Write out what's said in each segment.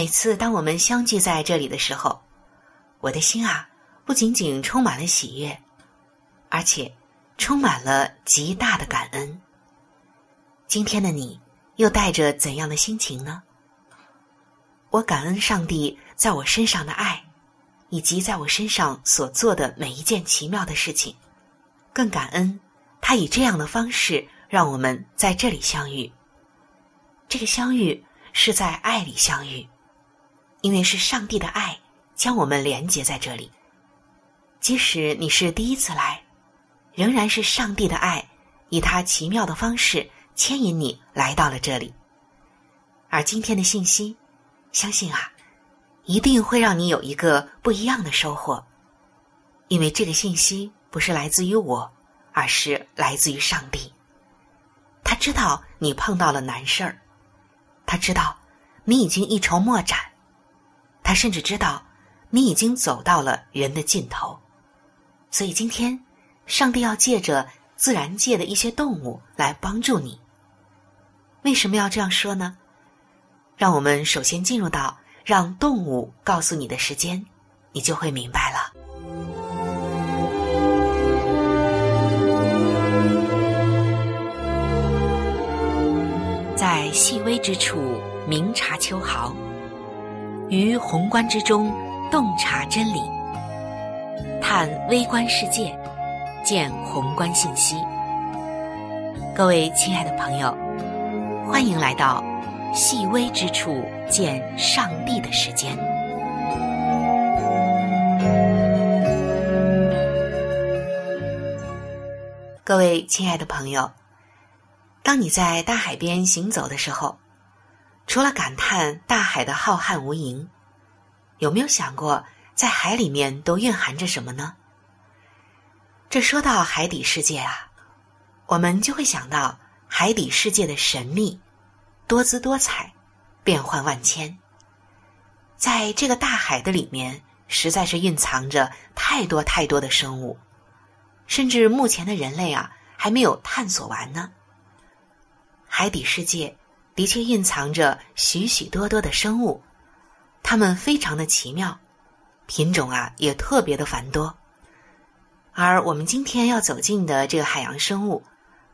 每次当我们相聚在这里的时候，我的心啊，不仅仅充满了喜悦，而且充满了极大的感恩。今天的你又带着怎样的心情呢？我感恩上帝在我身上的爱，以及在我身上所做的每一件奇妙的事情，更感恩他以这样的方式让我们在这里相遇。这个相遇是在爱里相遇，因为是上帝的爱将我们连接在这里。即使你是第一次来，仍然是上帝的爱以他奇妙的方式牵引你来到了这里。而今天的信息，相信啊，一定会让你有一个不一样的收获，因为这个信息不是来自于我，而是来自于上帝。他知道你碰到了难事儿。他知道你已经一筹莫展，他甚至知道你已经走到了人的尽头，所以今天上帝要借着自然界的一些动物来帮助你。为什么要这样说呢？让我们首先进入到让动物告诉你的时间，你就会明白了。在细微之处明察秋毫，于宏观之中洞察真理，探微观世界，见宏观信息。各位亲爱的朋友，欢迎来到细微之处见上帝的时间。各位亲爱的朋友。当你在大海边行走的时候，除了感叹大海的浩瀚无垠，有没有想过在海里面都蕴含着什么呢？这说到海底世界啊，我们就会想到海底世界的神秘、多姿多彩、变幻万千。在这个大海的里面，实在是蕴藏着太多太多的生物，甚至目前的人类啊，还没有探索完呢。海底世界的确蕴藏着许许多多的生物，它们非常的奇妙，品种啊也特别的繁多。而我们今天要走进的这个海洋生物，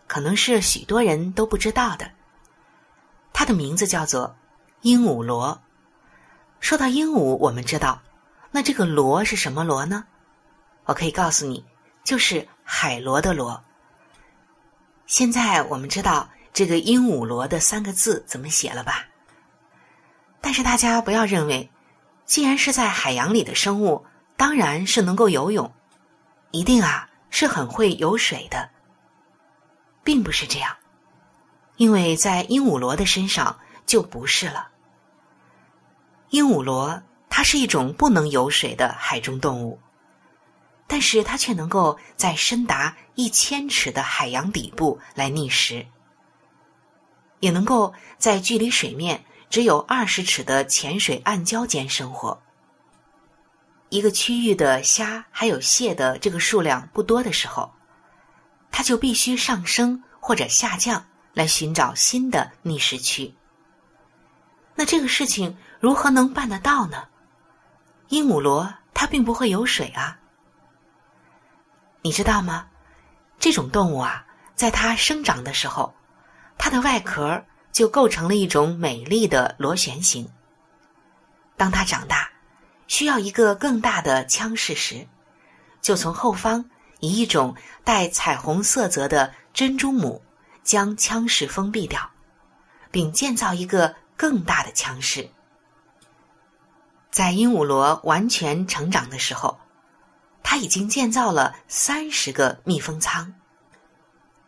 可能是许多人都不知道的。它的名字叫做鹦鹉螺。说到鹦鹉，我们知道，那这个螺是什么螺呢？我可以告诉你，就是海螺的螺。现在我们知道。这个鹦鹉螺的三个字怎么写了吧？但是大家不要认为，既然是在海洋里的生物，当然是能够游泳，一定啊是很会游水的，并不是这样，因为在鹦鹉螺的身上就不是了。鹦鹉螺它是一种不能游水的海中动物，但是它却能够在深达一千尺的海洋底部来觅食。也能够在距离水面只有二十尺的浅水暗礁间生活，一个区域的虾还有蟹的这个数量不多的时候，它就必须上升或者下降来寻找新的觅食区。那这个事情如何能办得到呢？鹦鹉螺它并不会游水啊，你知道吗？这种动物啊，在它生长的时候，它的外壳就构成了一种美丽的螺旋形。当它长大，需要一个更大的腔室时，就从后方以一种带彩虹色泽的珍珠母将腔室封闭掉，并建造一个。更大的腔室，在鹦鹉螺完全成长的时候，它已经建造了三十个密封舱，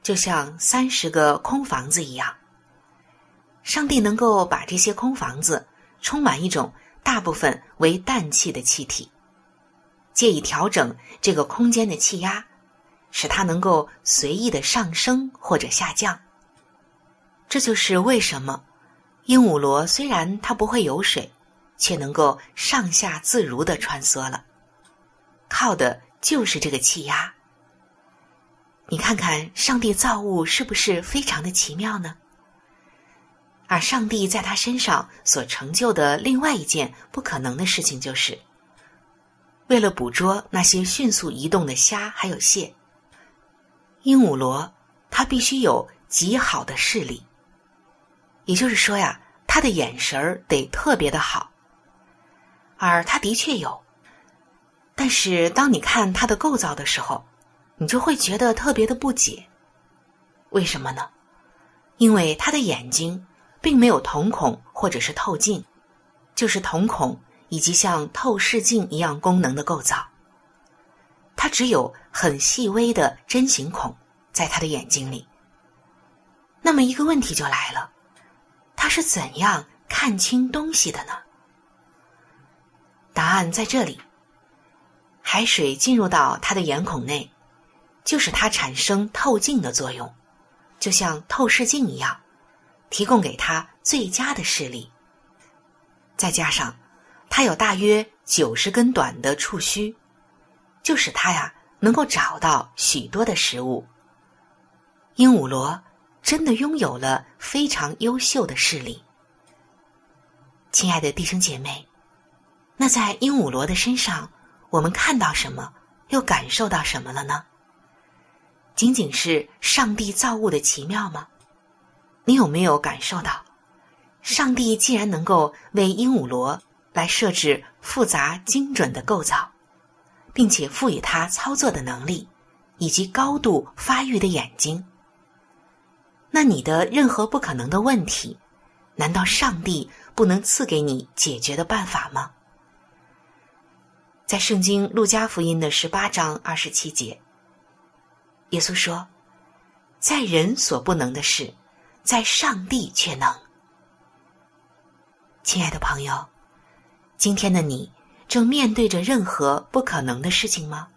就像三十个空房子一样。上帝能够把这些空房子充满一种大部分为氮气的气体，借以调整这个空间的气压，使它能够随意的上升或者下降。这就是为什么。鹦鹉螺虽然它不会游水，却能够上下自如的穿梭了，靠的就是这个气压。你看看上帝造物是不是非常的奇妙呢？而上帝在他身上所成就的另外一件不可能的事情，就是为了捕捉那些迅速移动的虾还有蟹，鹦鹉螺它必须有极好的视力。也就是说呀，他的眼神儿得特别的好，而他的确有。但是当你看他的构造的时候，你就会觉得特别的不解。为什么呢？因为他的眼睛并没有瞳孔或者是透镜，就是瞳孔以及像透视镜一样功能的构造。它只有很细微的针形孔在他的眼睛里。那么一个问题就来了。他是怎样看清东西的呢？答案在这里。海水进入到他的眼孔内，就使它产生透镜的作用，就像透视镜一样，提供给它最佳的视力。再加上，它有大约九十根短的触须，就使它呀能够找到许多的食物。鹦鹉螺。真的拥有了非常优秀的视力，亲爱的弟兄姐妹，那在鹦鹉螺的身上，我们看到什么，又感受到什么了呢？仅仅是上帝造物的奇妙吗？你有没有感受到，上帝既然能够为鹦鹉螺来设置复杂精准的构造，并且赋予它操作的能力，以及高度发育的眼睛？那你的任何不可能的问题，难道上帝不能赐给你解决的办法吗？在圣经路加福音的十八章二十七节，耶稣说：“在人所不能的事，在上帝却能。”亲爱的朋友，今天的你正面对着任何不可能的事情吗？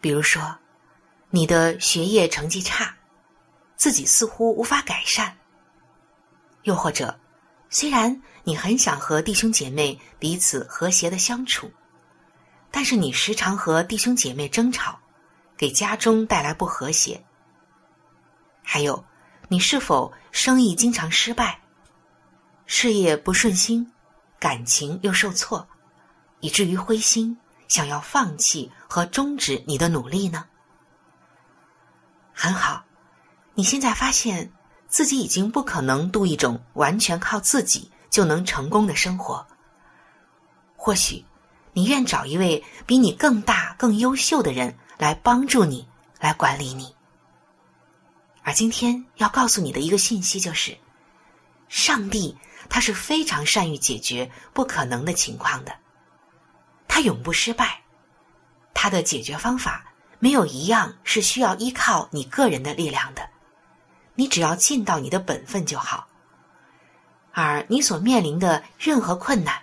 比如说，你的学业成绩差。自己似乎无法改善，又或者，虽然你很想和弟兄姐妹彼此和谐的相处，但是你时常和弟兄姐妹争吵，给家中带来不和谐。还有，你是否生意经常失败，事业不顺心，感情又受挫，以至于灰心，想要放弃和终止你的努力呢？很好。你现在发现自己已经不可能度一种完全靠自己就能成功的生活。或许，你愿找一位比你更大、更优秀的人来帮助你，来管理你。而今天要告诉你的一个信息就是：上帝他是非常善于解决不可能的情况的，他永不失败，他的解决方法没有一样是需要依靠你个人的力量的。你只要尽到你的本分就好，而你所面临的任何困难，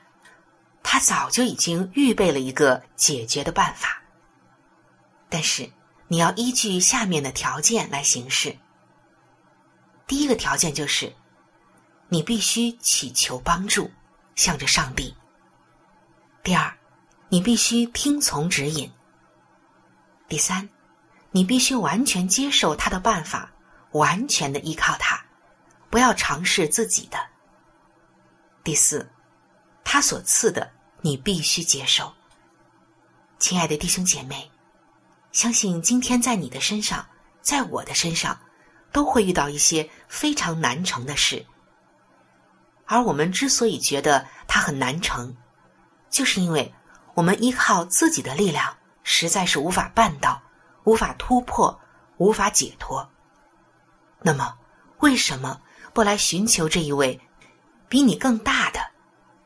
他早就已经预备了一个解决的办法。但是你要依据下面的条件来行事。第一个条件就是，你必须祈求帮助，向着上帝。第二，你必须听从指引。第三，你必须完全接受他的办法，完全的依靠他，不要尝试自己的。第四，他所赐的你必须接受。亲爱的弟兄姐妹，相信今天在你的身上，在我的身上，都会遇到一些非常难成的事。而我们之所以觉得它很难成，就是因为我们依靠自己的力量实在是无法办到、无法突破、无法解脱。那么，为什么不来寻求这一位比你更大的，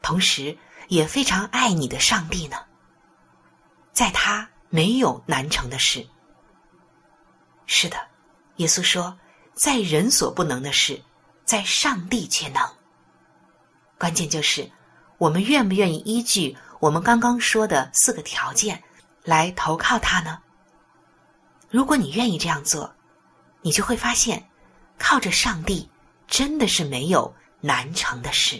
同时也非常爱你的上帝呢？在他没有难成的事。是的，耶稣说，在人所不能的事，在上帝却能。关键就是，我们愿不愿意依据我们刚刚说的四个条件来投靠他呢？如果你愿意这样做，你就会发现，靠着上帝真的是没有难成的事。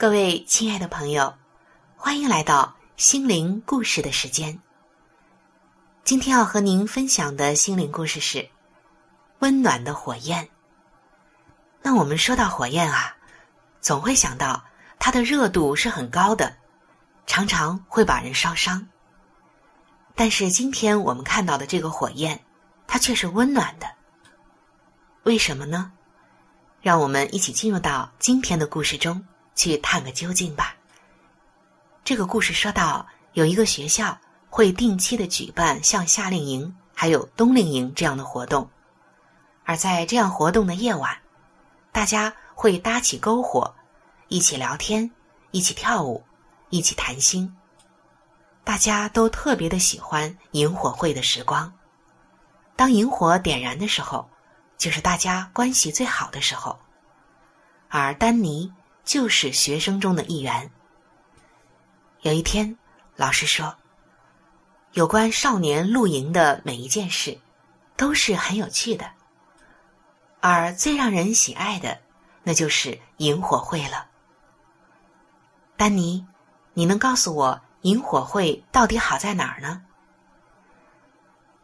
各位亲爱的朋友，欢迎来到心灵故事的时间。今天要和您分享的心灵故事是温暖的火焰。那我们说到火焰啊，总会想到它的热度是很高的，常常会把人烧伤。但是今天我们看到的这个火焰，它却是温暖的。为什么呢？让我们一起进入到今天的故事中。去探个究竟吧。这个故事说到，有一个学校会定期的举办像夏令营、还有冬令营这样的活动，而在这样活动的夜晚，大家会搭起篝火，一起聊天，一起跳舞，一起谈心。大家都特别的喜欢萤火会的时光。当萤火点燃的时候，就是大家关系最好的时候。而丹尼。就是学生中的一员。有一天，老师说：“有关少年露营的每一件事，都是很有趣的，而最让人喜爱的，那就是萤火会了。”丹尼，你能告诉我萤火会到底好在哪儿呢？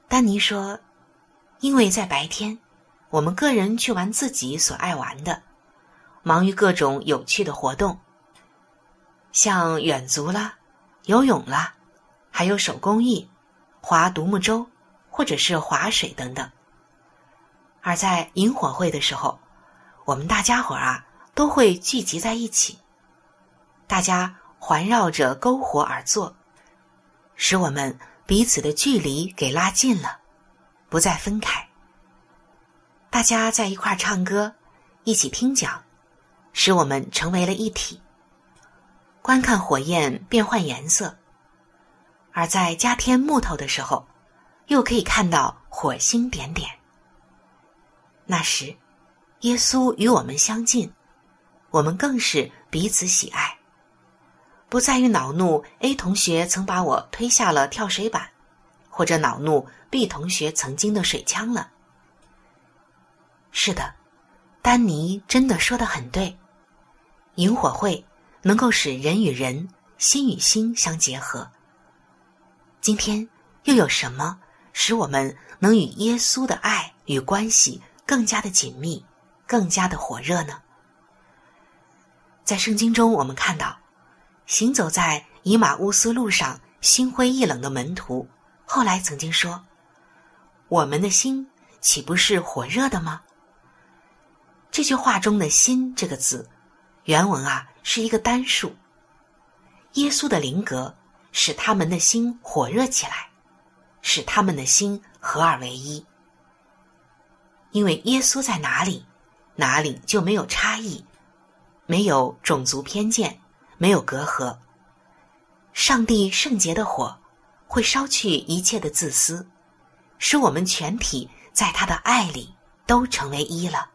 丹尼说：“因为在白天，我们个人去玩自己所爱玩的。”忙于各种有趣的活动，像远足啦、游泳啦，还有手工艺、划独木舟或者是划水等等。而在萤火会的时候，我们大家伙儿啊都会聚集在一起，大家环绕着篝火而坐，使我们彼此的距离给拉近了，不再分开。大家在一块儿唱歌，一起听讲。使我们成为了一体。观看火焰变换颜色，而在加添木头的时候，又可以看到火星点点。那时，耶稣与我们相近，我们更是彼此喜爱，不在于恼怒 A 同学曾把我推下了跳水板，或者恼怒 B 同学曾经的水枪了。是的，丹尼真的说的很对。萤火会能够使人与人心与心相结合。今天又有什么使我们能与耶稣的爱与关系更加的紧密、更加的火热呢？在圣经中，我们看到行走在以马乌斯路上心灰意冷的门徒，后来曾经说：“我们的心岂不是火热的吗？”这句话中的心这个字。原文啊是一个单数。耶稣的灵格使他们的心火热起来，使他们的心合二为一。因为耶稣在哪里，哪里就没有差异，没有种族偏见，没有隔阂。上帝圣洁的火会烧去一切的自私，使我们全体在他的爱里都成为一了。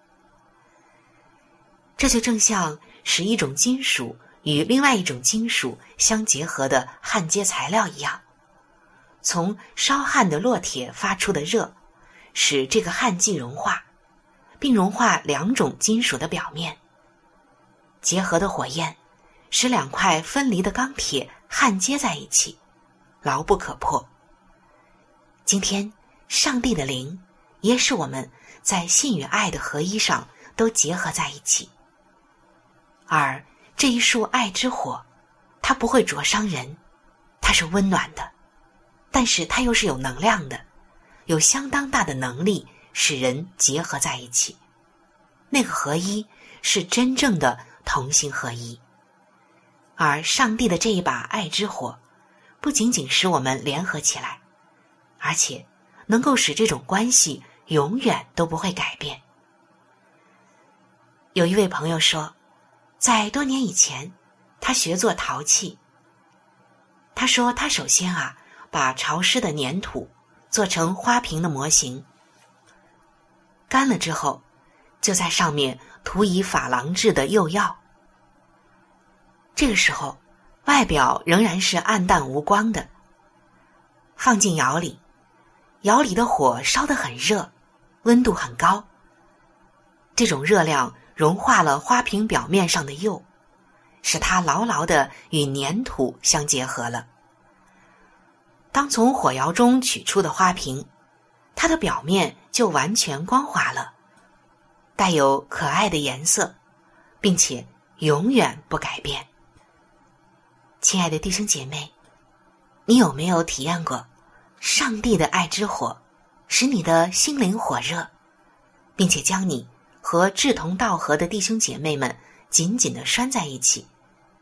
这就正像使一种金属与另外一种金属相结合的焊接材料一样，从烧焊的烙铁发出的热，使这个焊剂融化，并融化两种金属的表面。结合的火焰，使两块分离的钢铁焊接在一起，牢不可破。今天，上帝的灵也使我们在信与爱的合一上都结合在一起。而这一束爱之火，它不会灼伤人，它是温暖的，但是它又是有能量的，有相当大的能力使人结合在一起。那个合一是真正的。同心合一，而上帝的这一把爱之火，不仅仅使我们联合起来，而且能够使这种关系永远都不会改变。有一位朋友说，在多年以前，他学做陶器。他说，他首先啊，把潮湿的粘土做成花瓶的模型，干了之后，就在上面涂以珐琅质的釉药。这个时候，外表仍然是暗淡无光的。放进窑里，窑里的火烧得很热，温度很高。这种热量融化了花瓶表面上的釉，使它牢牢的与粘土相结合了。当从火窑中取出的花瓶，它的表面就完全光滑了，带有可爱的颜色，并且永远不改变。亲爱的弟兄姐妹，你有没有体验过上帝的爱之火，使你的心灵火热，并且将你和志同道合的弟兄姐妹们紧紧的拴在一起，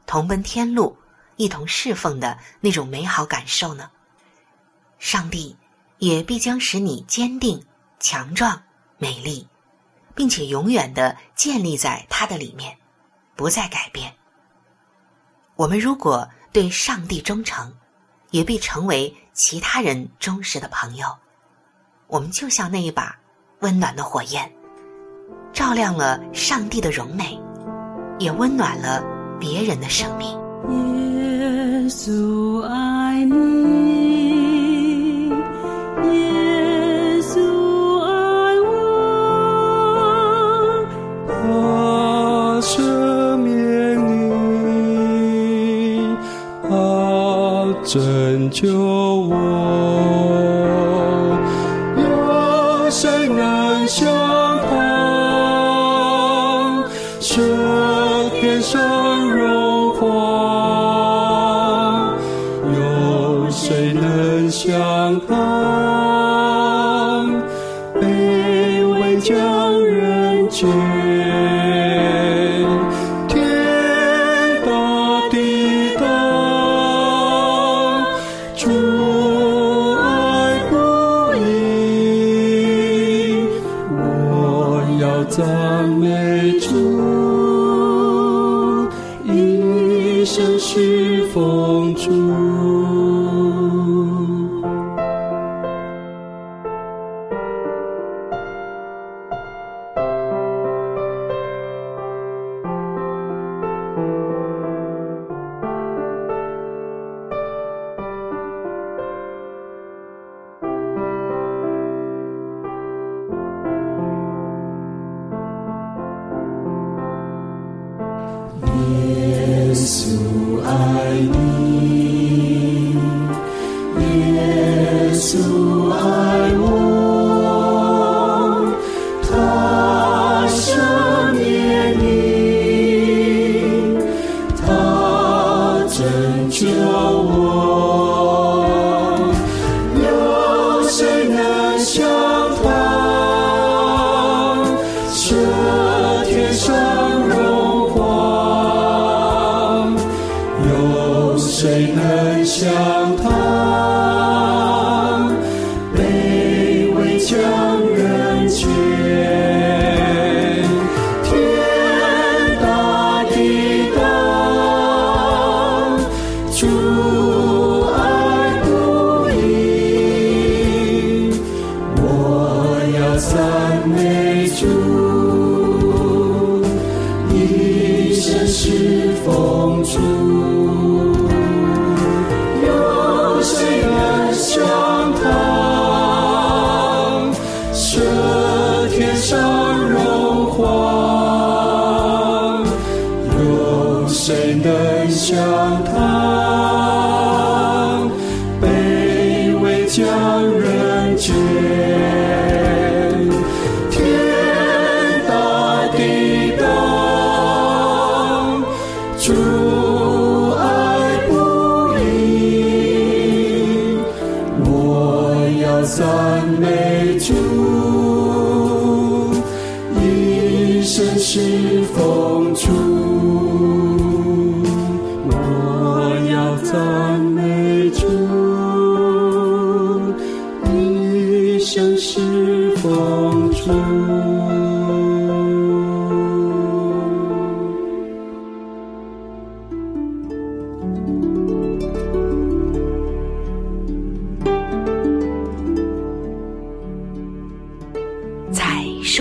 同奔天路，一同侍奉的那种美好感受呢？上帝也必将使你坚定、强壮、美丽，并且永远的建立在他的里面，不再改变。我们如果对上帝忠诚，也必成为其他人忠实的朋友。我们就像那一把温暖的火焰，照亮了上帝的荣美，也温暖了别人的生命。耶稣爱你，生许风烛。能像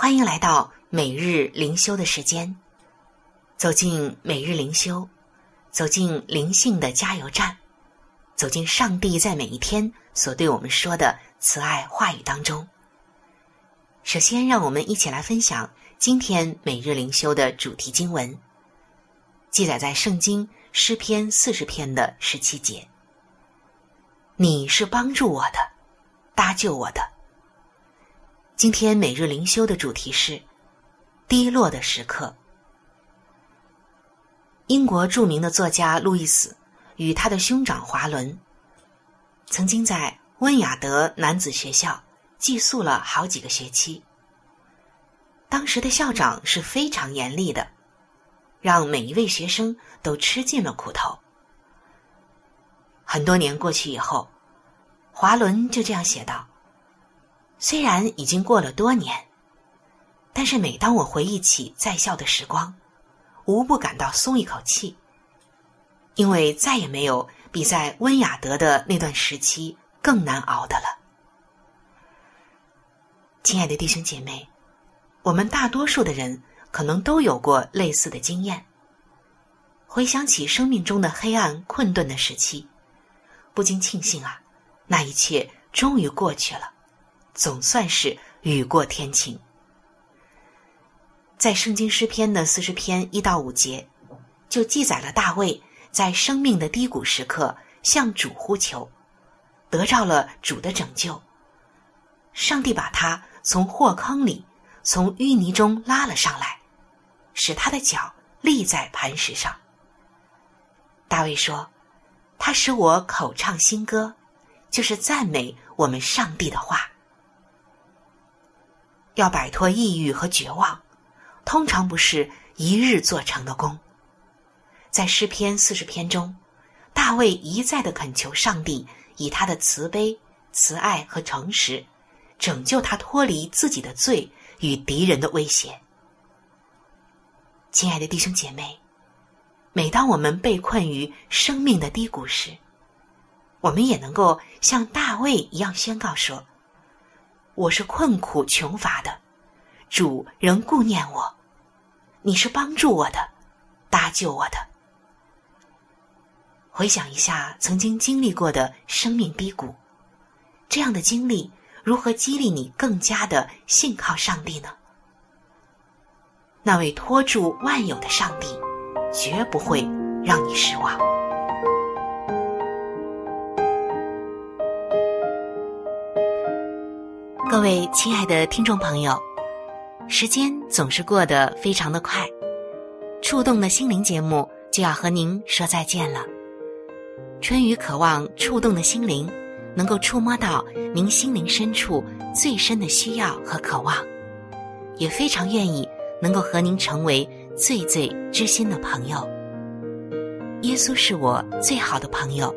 欢迎来到每日灵修的时间，走进每日灵修，走进灵性的加油站，走进上帝在每一天所对我们说的慈爱话语当中。首先，让我们一起来分享今天每日灵修的主题经文，记载在圣经诗篇四十篇的十七节。你是帮助我的，搭救我的。今天每日灵修的主题是低落的时刻。英国著名的作家路易斯与他的兄长华伦，曾经在温雅德男子学校寄宿了好几个学期。当时的校长是非常严厉的，让每一位学生都吃尽了苦头。很多年过去以后，华伦就这样写道。虽然已经过了多年，但是每当我回忆起在校的时光，无不感到松一口气，因为再也没有比在温雅德的那段时期更难熬的了。亲爱的弟兄姐妹，我们大多数的人可能都有过类似的经验。回想起生命中的黑暗困顿的时期，不禁庆幸啊，那一切终于过去了。总算是雨过天晴。在圣经诗篇的四十篇一到五节，就记载了大卫在生命的低谷时刻向主呼求，得到了主的拯救。上帝把他从祸坑里、从淤泥中拉了上来，使他的脚立在磐石上。大卫说：“他使我口唱新歌，就是赞美我们上帝的话。”要摆脱抑郁和绝望，通常不是一日做成的功。在诗篇四十篇中，大卫一再的恳求上帝以他的慈悲、慈爱和诚实，拯救他脱离自己的罪与敌人的威胁。亲爱的弟兄姐妹，每当我们被困于生命的低谷时，我们也能够像大卫一样宣告说。我是困苦穷乏的，主仍顾念我，你是帮助我的，搭救我的。回想一下曾经经历过的生命低谷，这样的经历如何激励你更加的信靠上帝呢？那位托住万有的上帝，绝不会让你失望。各位亲爱的听众朋友，时间总是过得非常的快，触动的心灵节目就要和您说再见了。春雨渴望触动的心灵，能够触摸到您心灵深处最深的需要和渴望，也非常愿意能够和您成为最最知心的朋友。耶稣是我最好的朋友，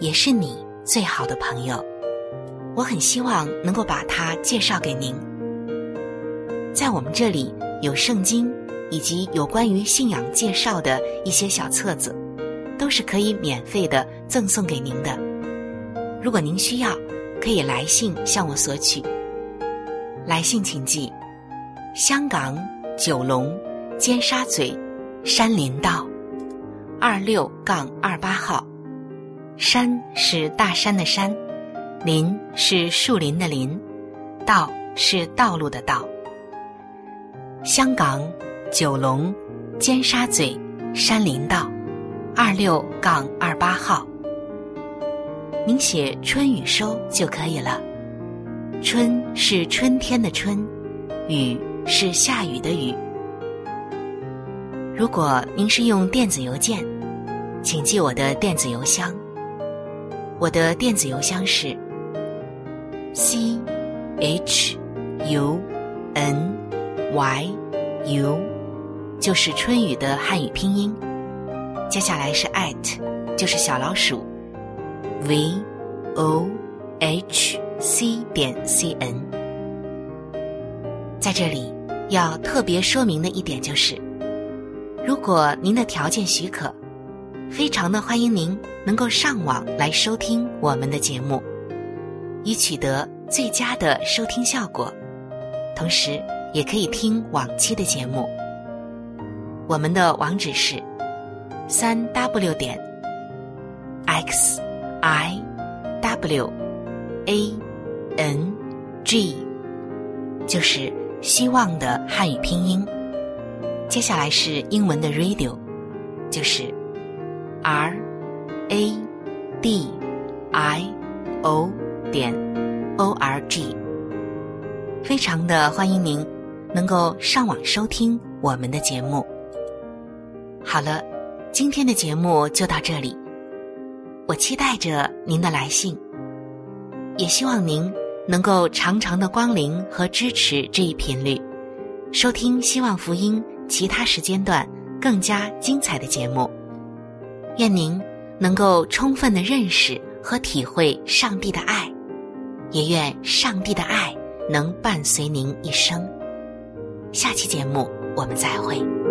也是你最好的朋友。我很希望能够把它介绍给您。在我们这里有圣经，以及有关于信仰介绍的一些小册子。都是可以免费的赠送给您的。如果您需要，可以来信向我索取。来信请寄：香港九龙尖沙咀山林道二六杠二八号。山是大山的山，林是树林的林，道是道路的道。香港九龙尖沙咀山林道。二六杠二八号，您写“春雨收”就可以了。春是春天的春，雨是下雨的雨。如果您是用电子邮件，请记我的电子邮箱。我的电子邮箱是 c h u n y u，就是春雨的汉语拼音。接下来是 at，就是小老鼠，v o h c 点 c n。在这里要特别说明的一点就是，如果您的条件许可，非常的欢迎您能够上网来收听我们的节目，以取得最佳的收听效果。同时，也可以听往期的节目。我们的网址是。三 w 点 x i w a n g，就是希望的汉语拼音。接下来是英文的 radio，就是 r a d i o 点 o r g。非常的欢迎您能够上网收听我们的节目。好了。今天的节目就到这里，我期待着您的来信，也希望您能够常常的光临和支持这一频率，收听希望福音其他时间段更加精彩的节目。愿您能够充分的认识和体会上帝的爱，也愿上帝的爱能伴随您一生。下期节目我们再会。